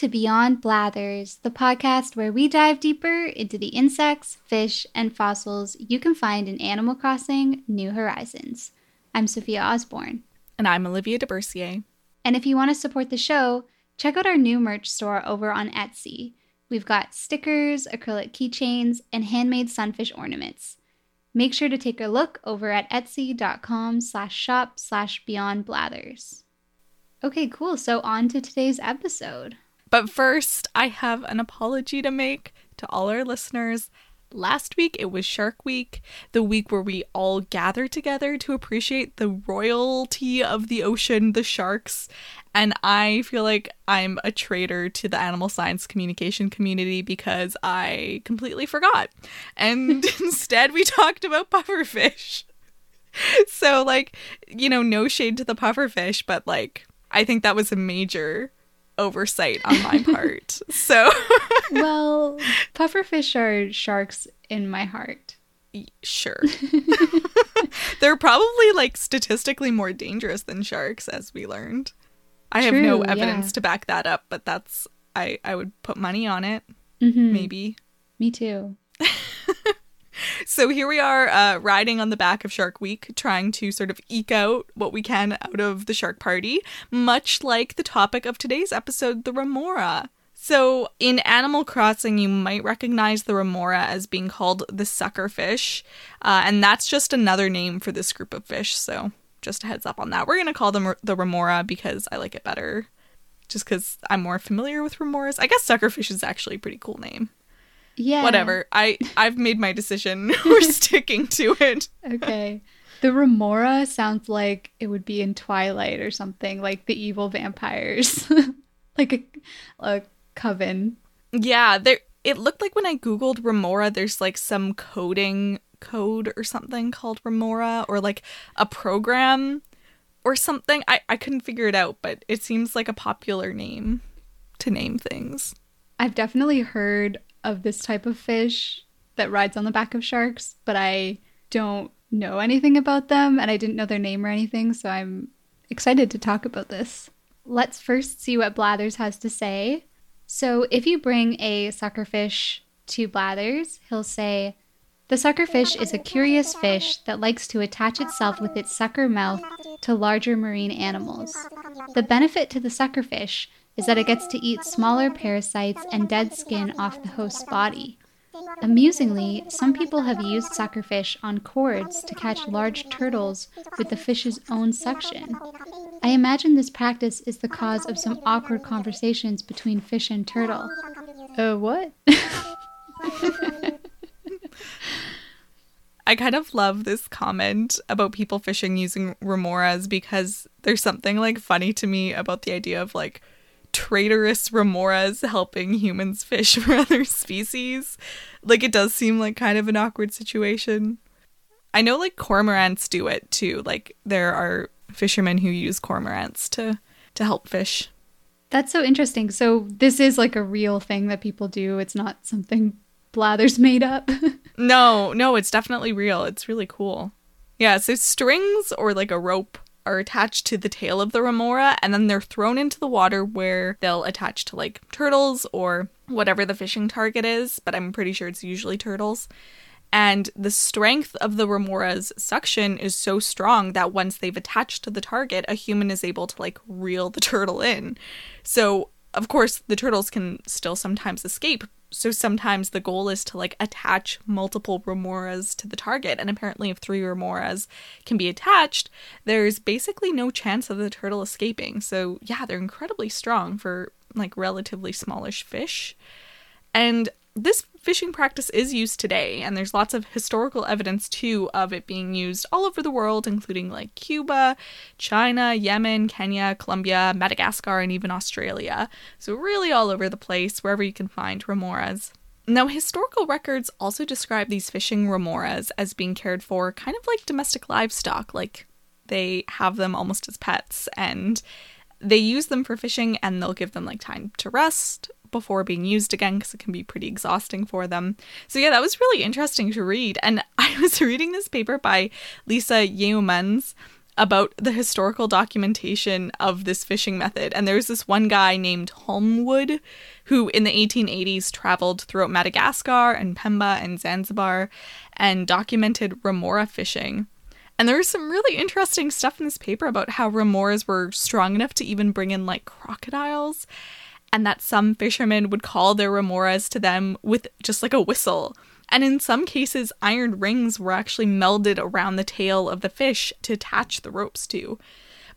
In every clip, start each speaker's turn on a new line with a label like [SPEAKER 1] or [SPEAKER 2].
[SPEAKER 1] To Beyond Blathers, the podcast where we dive deeper into the insects, fish, and fossils you can find in Animal Crossing New Horizons. I'm Sophia Osborne.
[SPEAKER 2] And I'm Olivia DeBercier.
[SPEAKER 1] And if you want to support the show, check out our new merch store over on Etsy. We've got stickers, acrylic keychains, and handmade sunfish ornaments. Make sure to take a look over at etsy.com slash shop slash beyond blathers. Okay, cool. So on to today's episode.
[SPEAKER 2] But first, I have an apology to make to all our listeners. Last week it was Shark Week, the week where we all gather together to appreciate the royalty of the ocean, the sharks. And I feel like I'm a traitor to the animal science communication community because I completely forgot. And instead, we talked about pufferfish. So, like, you know, no shade to the pufferfish, but like, I think that was a major oversight on my part. so,
[SPEAKER 1] well, pufferfish are sharks in my heart.
[SPEAKER 2] Sure. They're probably like statistically more dangerous than sharks as we learned. I True, have no evidence yeah. to back that up, but that's I I would put money on it. Mm-hmm. Maybe.
[SPEAKER 1] Me too.
[SPEAKER 2] So here we are uh, riding on the back of Shark Week, trying to sort of eke out what we can out of the shark party, much like the topic of today's episode, the remora. So, in Animal Crossing, you might recognize the remora as being called the suckerfish, uh, and that's just another name for this group of fish. So, just a heads up on that. We're going to call them the remora because I like it better, just because I'm more familiar with remoras. I guess suckerfish is actually a pretty cool name.
[SPEAKER 1] Yeah.
[SPEAKER 2] Whatever. I I've made my decision. We're sticking to it.
[SPEAKER 1] Okay. The Remora sounds like it would be in Twilight or something, like the evil vampires. like a, a coven.
[SPEAKER 2] Yeah, there it looked like when I googled Remora there's like some coding code or something called Remora or like a program or something. I I couldn't figure it out, but it seems like a popular name to name things.
[SPEAKER 1] I've definitely heard of this type of fish that rides on the back of sharks, but I don't know anything about them and I didn't know their name or anything, so I'm excited to talk about this. Let's first see what Blathers has to say. So, if you bring a suckerfish to Blathers, he'll say, The suckerfish is a curious fish that likes to attach itself with its sucker mouth to larger marine animals. The benefit to the suckerfish is that it gets to eat smaller parasites and dead skin off the host's body. Amusingly, some people have used suckerfish on cords to catch large turtles with the fish's own suction. I imagine this practice is the cause of some awkward conversations between fish and turtle. Uh, what?
[SPEAKER 2] I kind of love this comment about people fishing using remoras because there's something like funny to me about the idea of like traitorous remoras helping humans fish for other species. Like it does seem like kind of an awkward situation. I know like cormorants do it too. Like there are fishermen who use cormorants to to help fish.
[SPEAKER 1] That's so interesting. So this is like a real thing that people do. It's not something Blathers made up.
[SPEAKER 2] no, no, it's definitely real. It's really cool. Yeah, so strings or like a rope are attached to the tail of the remora and then they're thrown into the water where they'll attach to like turtles or whatever the fishing target is, but I'm pretty sure it's usually turtles. And the strength of the remora's suction is so strong that once they've attached to the target, a human is able to like reel the turtle in. So, of course, the turtles can still sometimes escape, so sometimes the goal is to like attach multiple remoras to the target and apparently if three remoras can be attached there's basically no chance of the turtle escaping. So yeah they're incredibly strong for like relatively smallish fish. And this fishing practice is used today, and there's lots of historical evidence too of it being used all over the world, including like Cuba, China, Yemen, Kenya, Colombia, Madagascar, and even Australia. So, really all over the place, wherever you can find remoras. Now, historical records also describe these fishing remoras as being cared for kind of like domestic livestock, like they have them almost as pets, and they use them for fishing and they'll give them like time to rest before being used again because it can be pretty exhausting for them. So yeah, that was really interesting to read. And I was reading this paper by Lisa Yeomans about the historical documentation of this fishing method. And there's this one guy named Holmwood who, in the 1880s, traveled throughout Madagascar and Pemba and Zanzibar and documented remora fishing. And there was some really interesting stuff in this paper about how remoras were strong enough to even bring in like crocodiles, and that some fishermen would call their remoras to them with just like a whistle. And in some cases, iron rings were actually melded around the tail of the fish to attach the ropes to.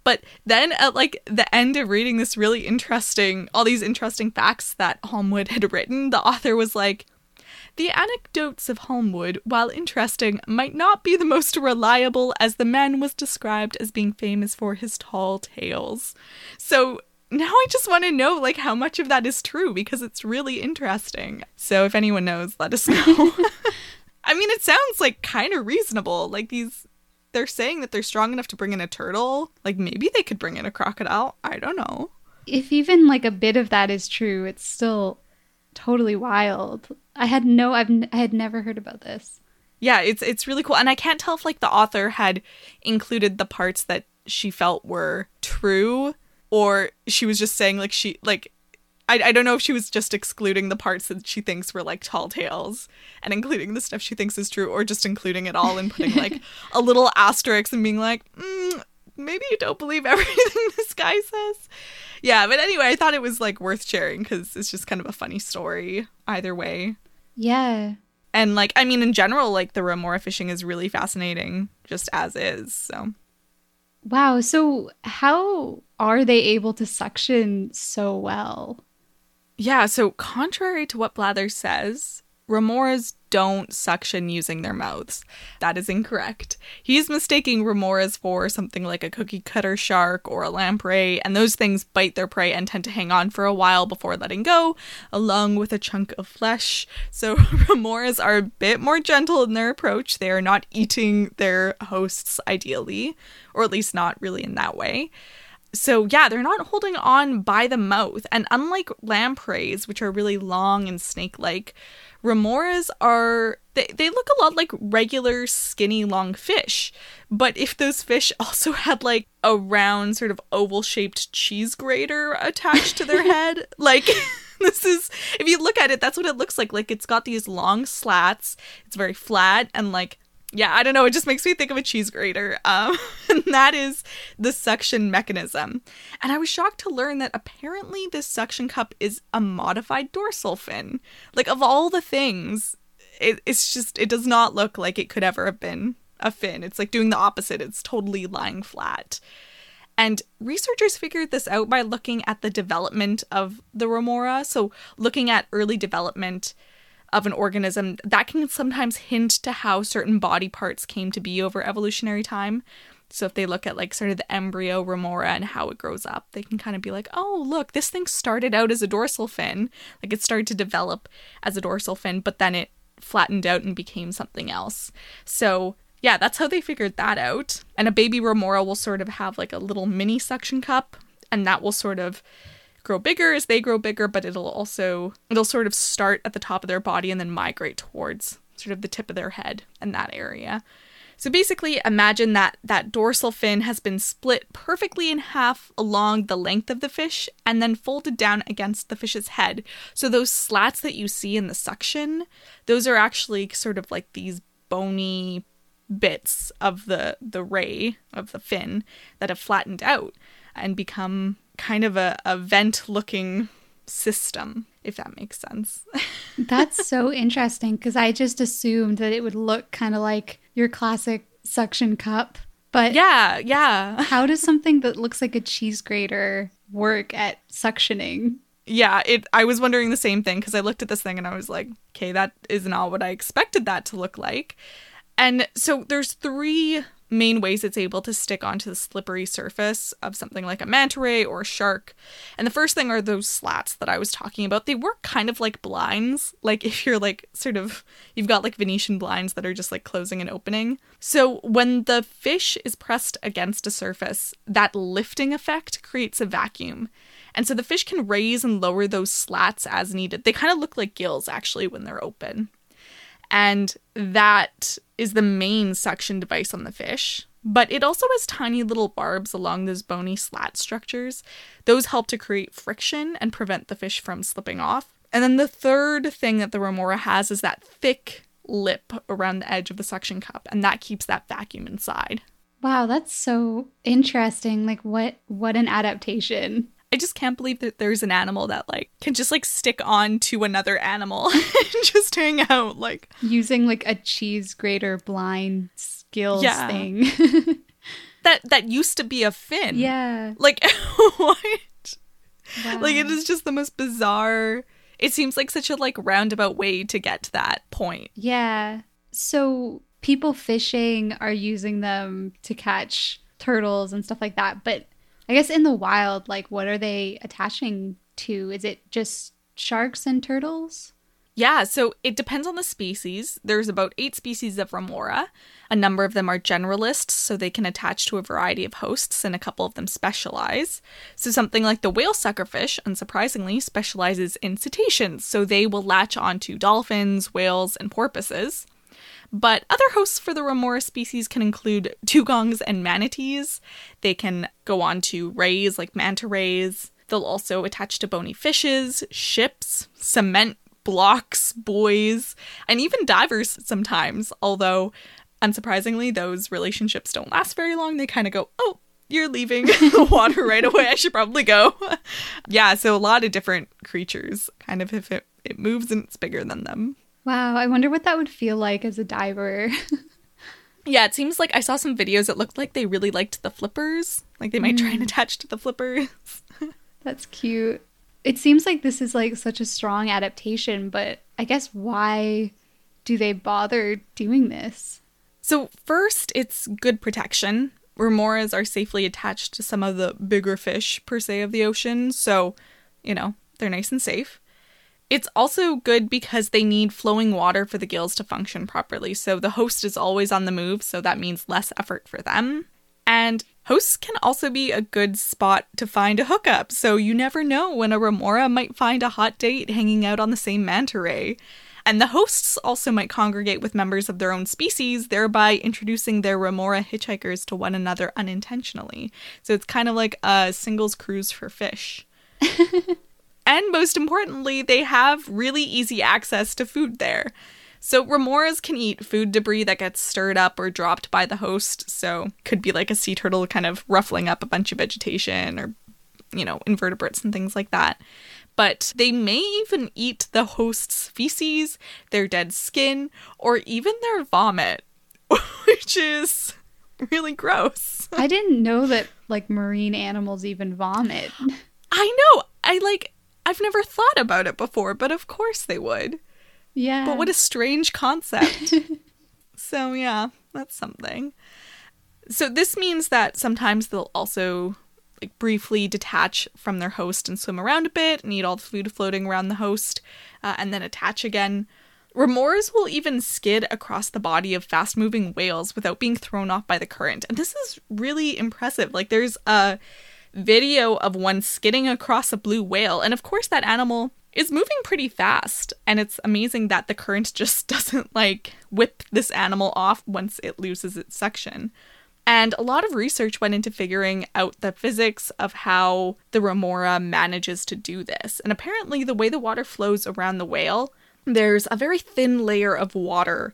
[SPEAKER 2] But then at like the end of reading this really interesting, all these interesting facts that Holmwood had written, the author was like, the anecdotes of Holmwood, while interesting, might not be the most reliable as the man was described as being famous for his tall tales. So now I just want to know like how much of that is true because it's really interesting. So if anyone knows, let us know. I mean, it sounds like kind of reasonable. Like these they're saying that they're strong enough to bring in a turtle. Like maybe they could bring in a crocodile. I don't know.
[SPEAKER 1] If even like a bit of that is true, it's still totally wild. I had no I've n- I had never heard about this.
[SPEAKER 2] Yeah, it's it's really cool and I can't tell if like the author had included the parts that she felt were true or she was just saying like she like I, I don't know if she was just excluding the parts that she thinks were like tall tales and including the stuff she thinks is true or just including it all and putting like a little asterisk and being like mm, maybe you don't believe everything this guy says. Yeah but anyway i thought it was like worth sharing because it's just kind of a funny story either way.
[SPEAKER 1] Yeah.
[SPEAKER 2] and like i mean in general like the remora fishing is really fascinating just as is so
[SPEAKER 1] Wow. So how are they able to suction so well?
[SPEAKER 2] Yeah, so contrary to what Blather says, remoras don't suction using their mouths. That is incorrect. He's mistaking remoras for something like a cookie cutter shark or a lamprey, and those things bite their prey and tend to hang on for a while before letting go, along with a chunk of flesh. So remoras are a bit more gentle in their approach. They are not eating their hosts ideally, or at least not really in that way so yeah, they're not holding on by the mouth. And unlike lampreys, which are really long and snake-like, remoras are they, they look a lot like regular skinny long fish. But if those fish also had like a round sort of oval shaped cheese grater attached to their head, like this is if you look at it, that's what it looks like. Like it's got these long slats, it's very flat and like yeah, I don't know. It just makes me think of a cheese grater. Um, and that is the suction mechanism. And I was shocked to learn that apparently this suction cup is a modified dorsal fin. Like, of all the things, it, it's just, it does not look like it could ever have been a fin. It's like doing the opposite, it's totally lying flat. And researchers figured this out by looking at the development of the remora. So, looking at early development of an organism, that can sometimes hint to how certain body parts came to be over evolutionary time. So if they look at like sort of the embryo remora and how it grows up, they can kind of be like, "Oh, look, this thing started out as a dorsal fin. Like it started to develop as a dorsal fin, but then it flattened out and became something else." So, yeah, that's how they figured that out. And a baby remora will sort of have like a little mini suction cup and that will sort of grow bigger as they grow bigger, but it'll also it'll sort of start at the top of their body and then migrate towards sort of the tip of their head and that area. So basically, imagine that that dorsal fin has been split perfectly in half along the length of the fish and then folded down against the fish's head. So those slats that you see in the suction, those are actually sort of like these bony bits of the the ray of the fin that have flattened out and become kind of a, a vent looking system, if that makes sense.
[SPEAKER 1] That's so interesting because I just assumed that it would look kind of like your classic suction cup. But
[SPEAKER 2] yeah, yeah.
[SPEAKER 1] how does something that looks like a cheese grater work at suctioning?
[SPEAKER 2] Yeah, it I was wondering the same thing because I looked at this thing and I was like, okay, that is not what I expected that to look like. And so there's three main ways it's able to stick onto the slippery surface of something like a manta ray or a shark. And the first thing are those slats that I was talking about. They work kind of like blinds, like if you're like sort of, you've got like Venetian blinds that are just like closing and opening. So when the fish is pressed against a surface, that lifting effect creates a vacuum. And so the fish can raise and lower those slats as needed. They kind of look like gills actually when they're open and that is the main suction device on the fish. But it also has tiny little barbs along those bony slat structures. Those help to create friction and prevent the fish from slipping off. And then the third thing that the remora has is that thick lip around the edge of the suction cup, and that keeps that vacuum inside.
[SPEAKER 1] Wow, that's so interesting. Like what what an adaptation.
[SPEAKER 2] I just can't believe that there's an animal that like can just like stick on to another animal and just hang out like
[SPEAKER 1] using like a cheese grater blind skills
[SPEAKER 2] Yeah.
[SPEAKER 1] thing.
[SPEAKER 2] that that used to be a fin.
[SPEAKER 1] yeah.
[SPEAKER 2] Like what? Like it is just the most bizarre. It seems like such a like roundabout way to get to that point.
[SPEAKER 1] Yeah. So people fishing are using them to catch turtles and stuff like that. But I guess in the wild, like what are they attaching to? Is it just sharks and turtles?
[SPEAKER 2] Yeah, so it depends on the species. There's about eight species of remora. A number of them are generalists, so they can attach to a variety of hosts, and a couple of them specialize. So something like the whale suckerfish, unsurprisingly, specializes in cetaceans, so they will latch onto dolphins, whales, and porpoises. But other hosts for the remora species can include dugongs and manatees. They can go on to rays like manta rays. They'll also attach to bony fishes, ships, cement blocks, buoys, and even divers sometimes. Although, unsurprisingly, those relationships don't last very long. They kind of go, oh, you're leaving the water right away. I should probably go. yeah, so a lot of different creatures. Kind of if it, it moves and it's bigger than them.
[SPEAKER 1] Wow, I wonder what that would feel like as a diver.
[SPEAKER 2] Yeah, it seems like I saw some videos that looked like they really liked the flippers. Like they might try and mm. attach to the flippers.
[SPEAKER 1] That's cute. It seems like this is like such a strong adaptation, but I guess why do they bother doing this?
[SPEAKER 2] So, first, it's good protection. Remoras are safely attached to some of the bigger fish, per se, of the ocean. So, you know, they're nice and safe. It's also good because they need flowing water for the gills to function properly. So, the host is always on the move, so that means less effort for them. And hosts can also be a good spot to find a hookup. So, you never know when a remora might find a hot date hanging out on the same manta ray. And the hosts also might congregate with members of their own species, thereby introducing their remora hitchhikers to one another unintentionally. So it's kind of like a singles cruise for fish. and most importantly, they have really easy access to food there. So remoras can eat food debris that gets stirred up or dropped by the host. So could be like a sea turtle kind of ruffling up a bunch of vegetation or you know, invertebrates and things like that. But they may even eat the host's feces, their dead skin, or even their vomit, which is really gross.
[SPEAKER 1] I didn't know that like marine animals even vomit.
[SPEAKER 2] I know. I like I've never thought about it before, but of course they would.
[SPEAKER 1] Yeah.
[SPEAKER 2] But what a strange concept. so yeah, that's something. So this means that sometimes they'll also like briefly detach from their host and swim around a bit and eat all the food floating around the host, uh, and then attach again. Remoras will even skid across the body of fast moving whales without being thrown off by the current. And this is really impressive. Like, there's a video of one skidding across a blue whale. And of course, that animal is moving pretty fast. And it's amazing that the current just doesn't like whip this animal off once it loses its suction. And a lot of research went into figuring out the physics of how the remora manages to do this. And apparently, the way the water flows around the whale, there's a very thin layer of water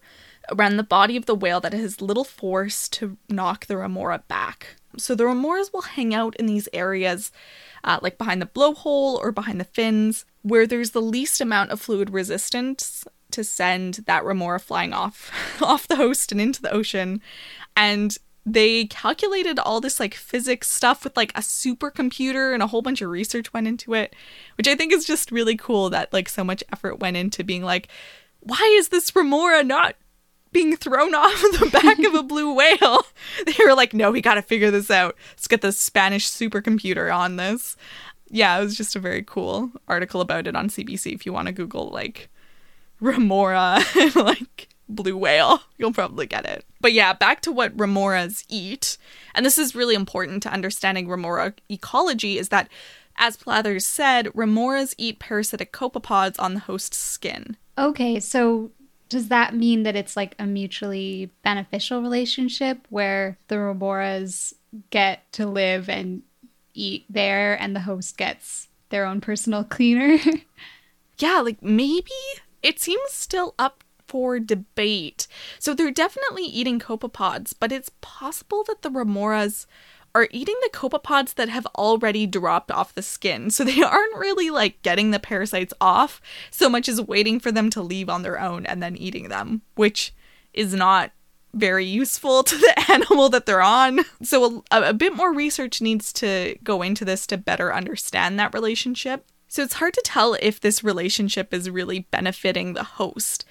[SPEAKER 2] around the body of the whale that has little force to knock the remora back. So the remoras will hang out in these areas, uh, like behind the blowhole or behind the fins, where there's the least amount of fluid resistance to send that remora flying off off the host and into the ocean. And they calculated all this like physics stuff with like a supercomputer and a whole bunch of research went into it, which I think is just really cool that like so much effort went into being like, why is this remora not being thrown off the back of a blue whale? They were like, no, we got to figure this out. Let's get the Spanish supercomputer on this. Yeah, it was just a very cool article about it on CBC if you want to Google like remora and like blue whale. You'll probably get it. But yeah, back to what remoras eat. And this is really important to understanding remora ecology is that as Blathers said, remoras eat parasitic copepods on the host's skin.
[SPEAKER 1] Okay, so does that mean that it's like a mutually beneficial relationship where the remoras get to live and eat there and the host gets their own personal cleaner?
[SPEAKER 2] yeah, like maybe it seems still up for debate. So they're definitely eating copepods, but it's possible that the remoras are eating the copepods that have already dropped off the skin. So they aren't really like getting the parasites off so much as waiting for them to leave on their own and then eating them, which is not very useful to the animal that they're on. So a, a bit more research needs to go into this to better understand that relationship. So it's hard to tell if this relationship is really benefiting the host.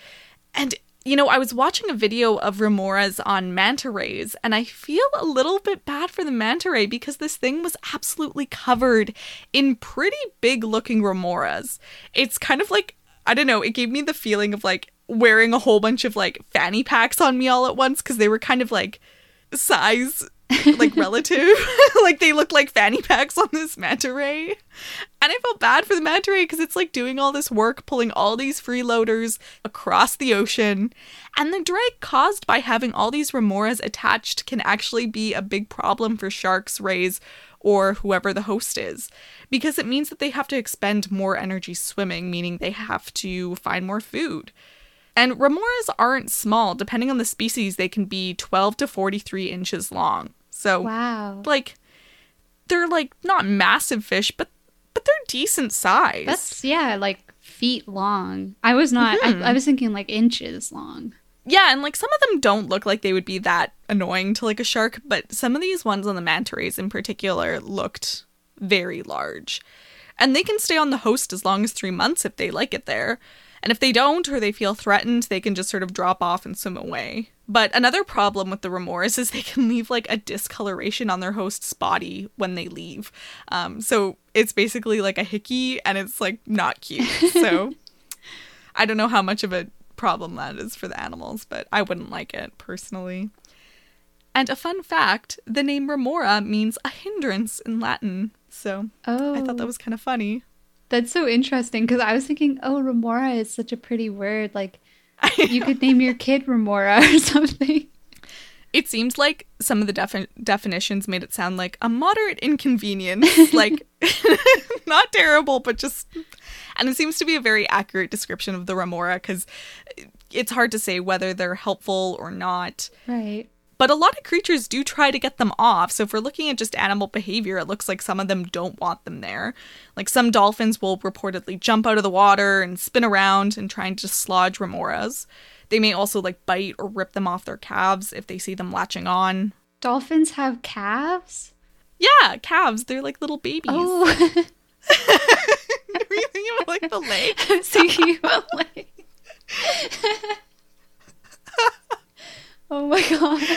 [SPEAKER 2] And you know, I was watching a video of remoras on manta rays, and I feel a little bit bad for the manta ray because this thing was absolutely covered in pretty big looking remoras. It's kind of like, I don't know, it gave me the feeling of like wearing a whole bunch of like fanny packs on me all at once because they were kind of like size like relative. like they look like fanny packs on this manta ray. And I felt bad for the manta ray because it's like doing all this work, pulling all these freeloaders across the ocean. And the drag caused by having all these remoras attached can actually be a big problem for sharks, rays, or whoever the host is. Because it means that they have to expend more energy swimming, meaning they have to find more food. And remoras aren't small. Depending on the species, they can be 12 to 43 inches long. So,
[SPEAKER 1] wow.
[SPEAKER 2] Like, they're like not massive fish, but but they're decent size.
[SPEAKER 1] That's yeah, like feet long. I was not. Mm-hmm. I, I was thinking like inches long.
[SPEAKER 2] Yeah, and like some of them don't look like they would be that annoying to like a shark, but some of these ones on the manta rays in particular looked very large. And they can stay on the host as long as three months if they like it there. And if they don't or they feel threatened, they can just sort of drop off and swim away. But another problem with the remoras is they can leave like a discoloration on their host's body when they leave. Um, so it's basically like a hickey and it's like not cute. So I don't know how much of a problem that is for the animals, but I wouldn't like it personally. And a fun fact the name remora means a hindrance in Latin. So oh. I thought that oh. was kind of funny.
[SPEAKER 1] That's so interesting because I was thinking, oh, remora is such a pretty word. Like, you could name your kid remora or something.
[SPEAKER 2] It seems like some of the defi- definitions made it sound like a moderate inconvenience. like, not terrible, but just. And it seems to be a very accurate description of the remora because it's hard to say whether they're helpful or not.
[SPEAKER 1] Right.
[SPEAKER 2] But a lot of creatures do try to get them off. So if we're looking at just animal behavior, it looks like some of them don't want them there. Like some dolphins will reportedly jump out of the water and spin around and try and dislodge remoras. They may also like bite or rip them off their calves if they see them latching on.
[SPEAKER 1] Dolphins have calves?
[SPEAKER 2] Yeah, calves. They're like little babies. Oh. Were you thinking about like the leg? I was thinking about leg.
[SPEAKER 1] Oh my god.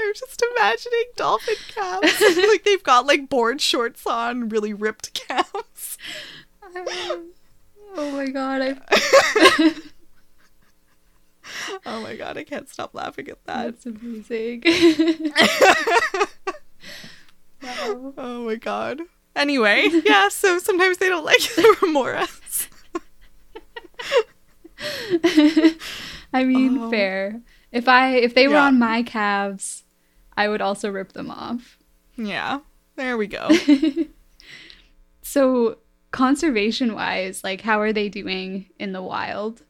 [SPEAKER 2] I'm just imagining dolphin calves. like they've got like board shorts on, really ripped calves.
[SPEAKER 1] oh my god, I
[SPEAKER 2] Oh my god, I can't stop laughing at that.
[SPEAKER 1] That's amazing.
[SPEAKER 2] wow. Oh my god. Anyway, yeah, so sometimes they don't like the remoras.
[SPEAKER 1] I mean, oh. fair. If I if they were on my calves, I would also rip them off.
[SPEAKER 2] Yeah. There we go.
[SPEAKER 1] so, conservation wise, like how are they doing in the wild?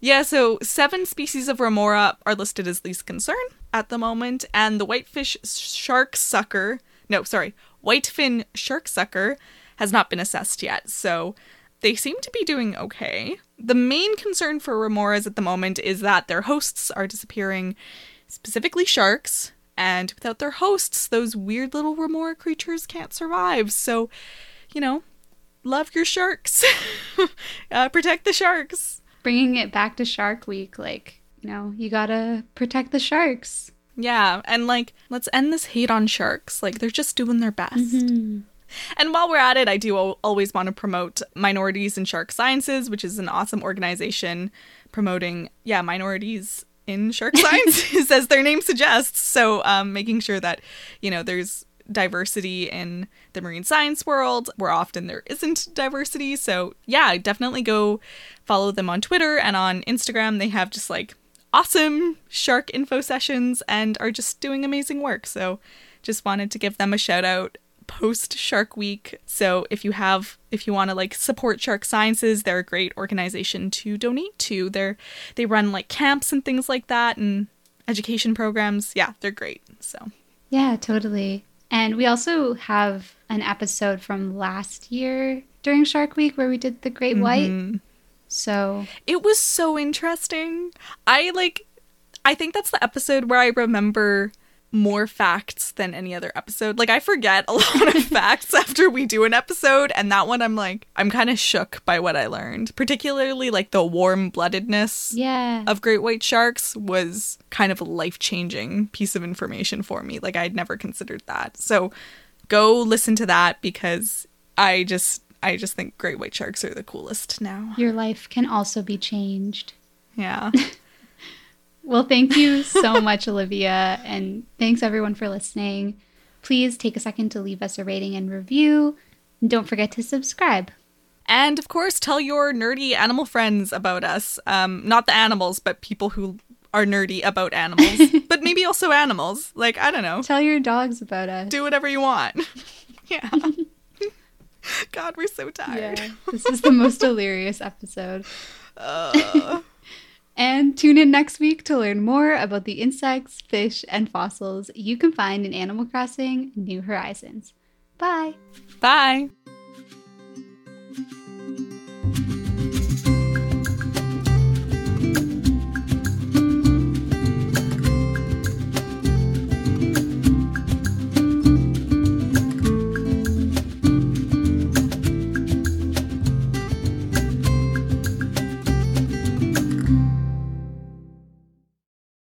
[SPEAKER 2] Yeah, so seven species of remora are listed as least concern at the moment, and the whitefish shark sucker, no, sorry, whitefin shark sucker has not been assessed yet. So they seem to be doing okay. The main concern for remoras at the moment is that their hosts are disappearing, specifically sharks, and without their hosts, those weird little remora creatures can't survive. So, you know, love your sharks. uh, protect the sharks.
[SPEAKER 1] Bringing it back to Shark Week, like, you know, you gotta protect the sharks.
[SPEAKER 2] Yeah, and like, let's end this hate on sharks. Like, they're just doing their best. Mm-hmm. And while we're at it, I do always want to promote Minorities in Shark Sciences, which is an awesome organization promoting, yeah, minorities in shark sciences, as their name suggests. So, um, making sure that, you know, there's diversity in the marine science world, where often there isn't diversity. So, yeah, definitely go follow them on Twitter and on Instagram. They have just like awesome shark info sessions and are just doing amazing work. So, just wanted to give them a shout out post Shark Week. So if you have if you want to like support Shark Sciences, they're a great organization to donate to. They're they run like camps and things like that and education programs. Yeah, they're great. So
[SPEAKER 1] Yeah, totally. And we also have an episode from last year during Shark Week where we did the great white.
[SPEAKER 2] Mm-hmm.
[SPEAKER 1] So
[SPEAKER 2] it was so interesting. I like I think that's the episode where I remember more facts than any other episode. Like I forget a lot of facts after we do an episode and that one I'm like I'm kind of shook by what I learned. Particularly like the warm-bloodedness
[SPEAKER 1] yeah.
[SPEAKER 2] of great white sharks was kind of a life-changing piece of information for me. Like I'd never considered that. So go listen to that because I just I just think great white sharks are the coolest now.
[SPEAKER 1] Your life can also be changed.
[SPEAKER 2] Yeah.
[SPEAKER 1] Well, thank you so much, Olivia, and thanks everyone for listening. Please take a second to leave us a rating and review. And don't forget to subscribe.
[SPEAKER 2] And of course, tell your nerdy animal friends about us. Um, not the animals, but people who are nerdy about animals, but maybe also animals. Like, I don't know.
[SPEAKER 1] Tell your dogs about us.
[SPEAKER 2] Do whatever you want. yeah. God, we're so tired.
[SPEAKER 1] Yeah, this is the most delirious episode.
[SPEAKER 2] Uh,
[SPEAKER 1] And tune in next week to learn more about the insects, fish, and fossils you can find in Animal Crossing New Horizons. Bye.
[SPEAKER 2] bye.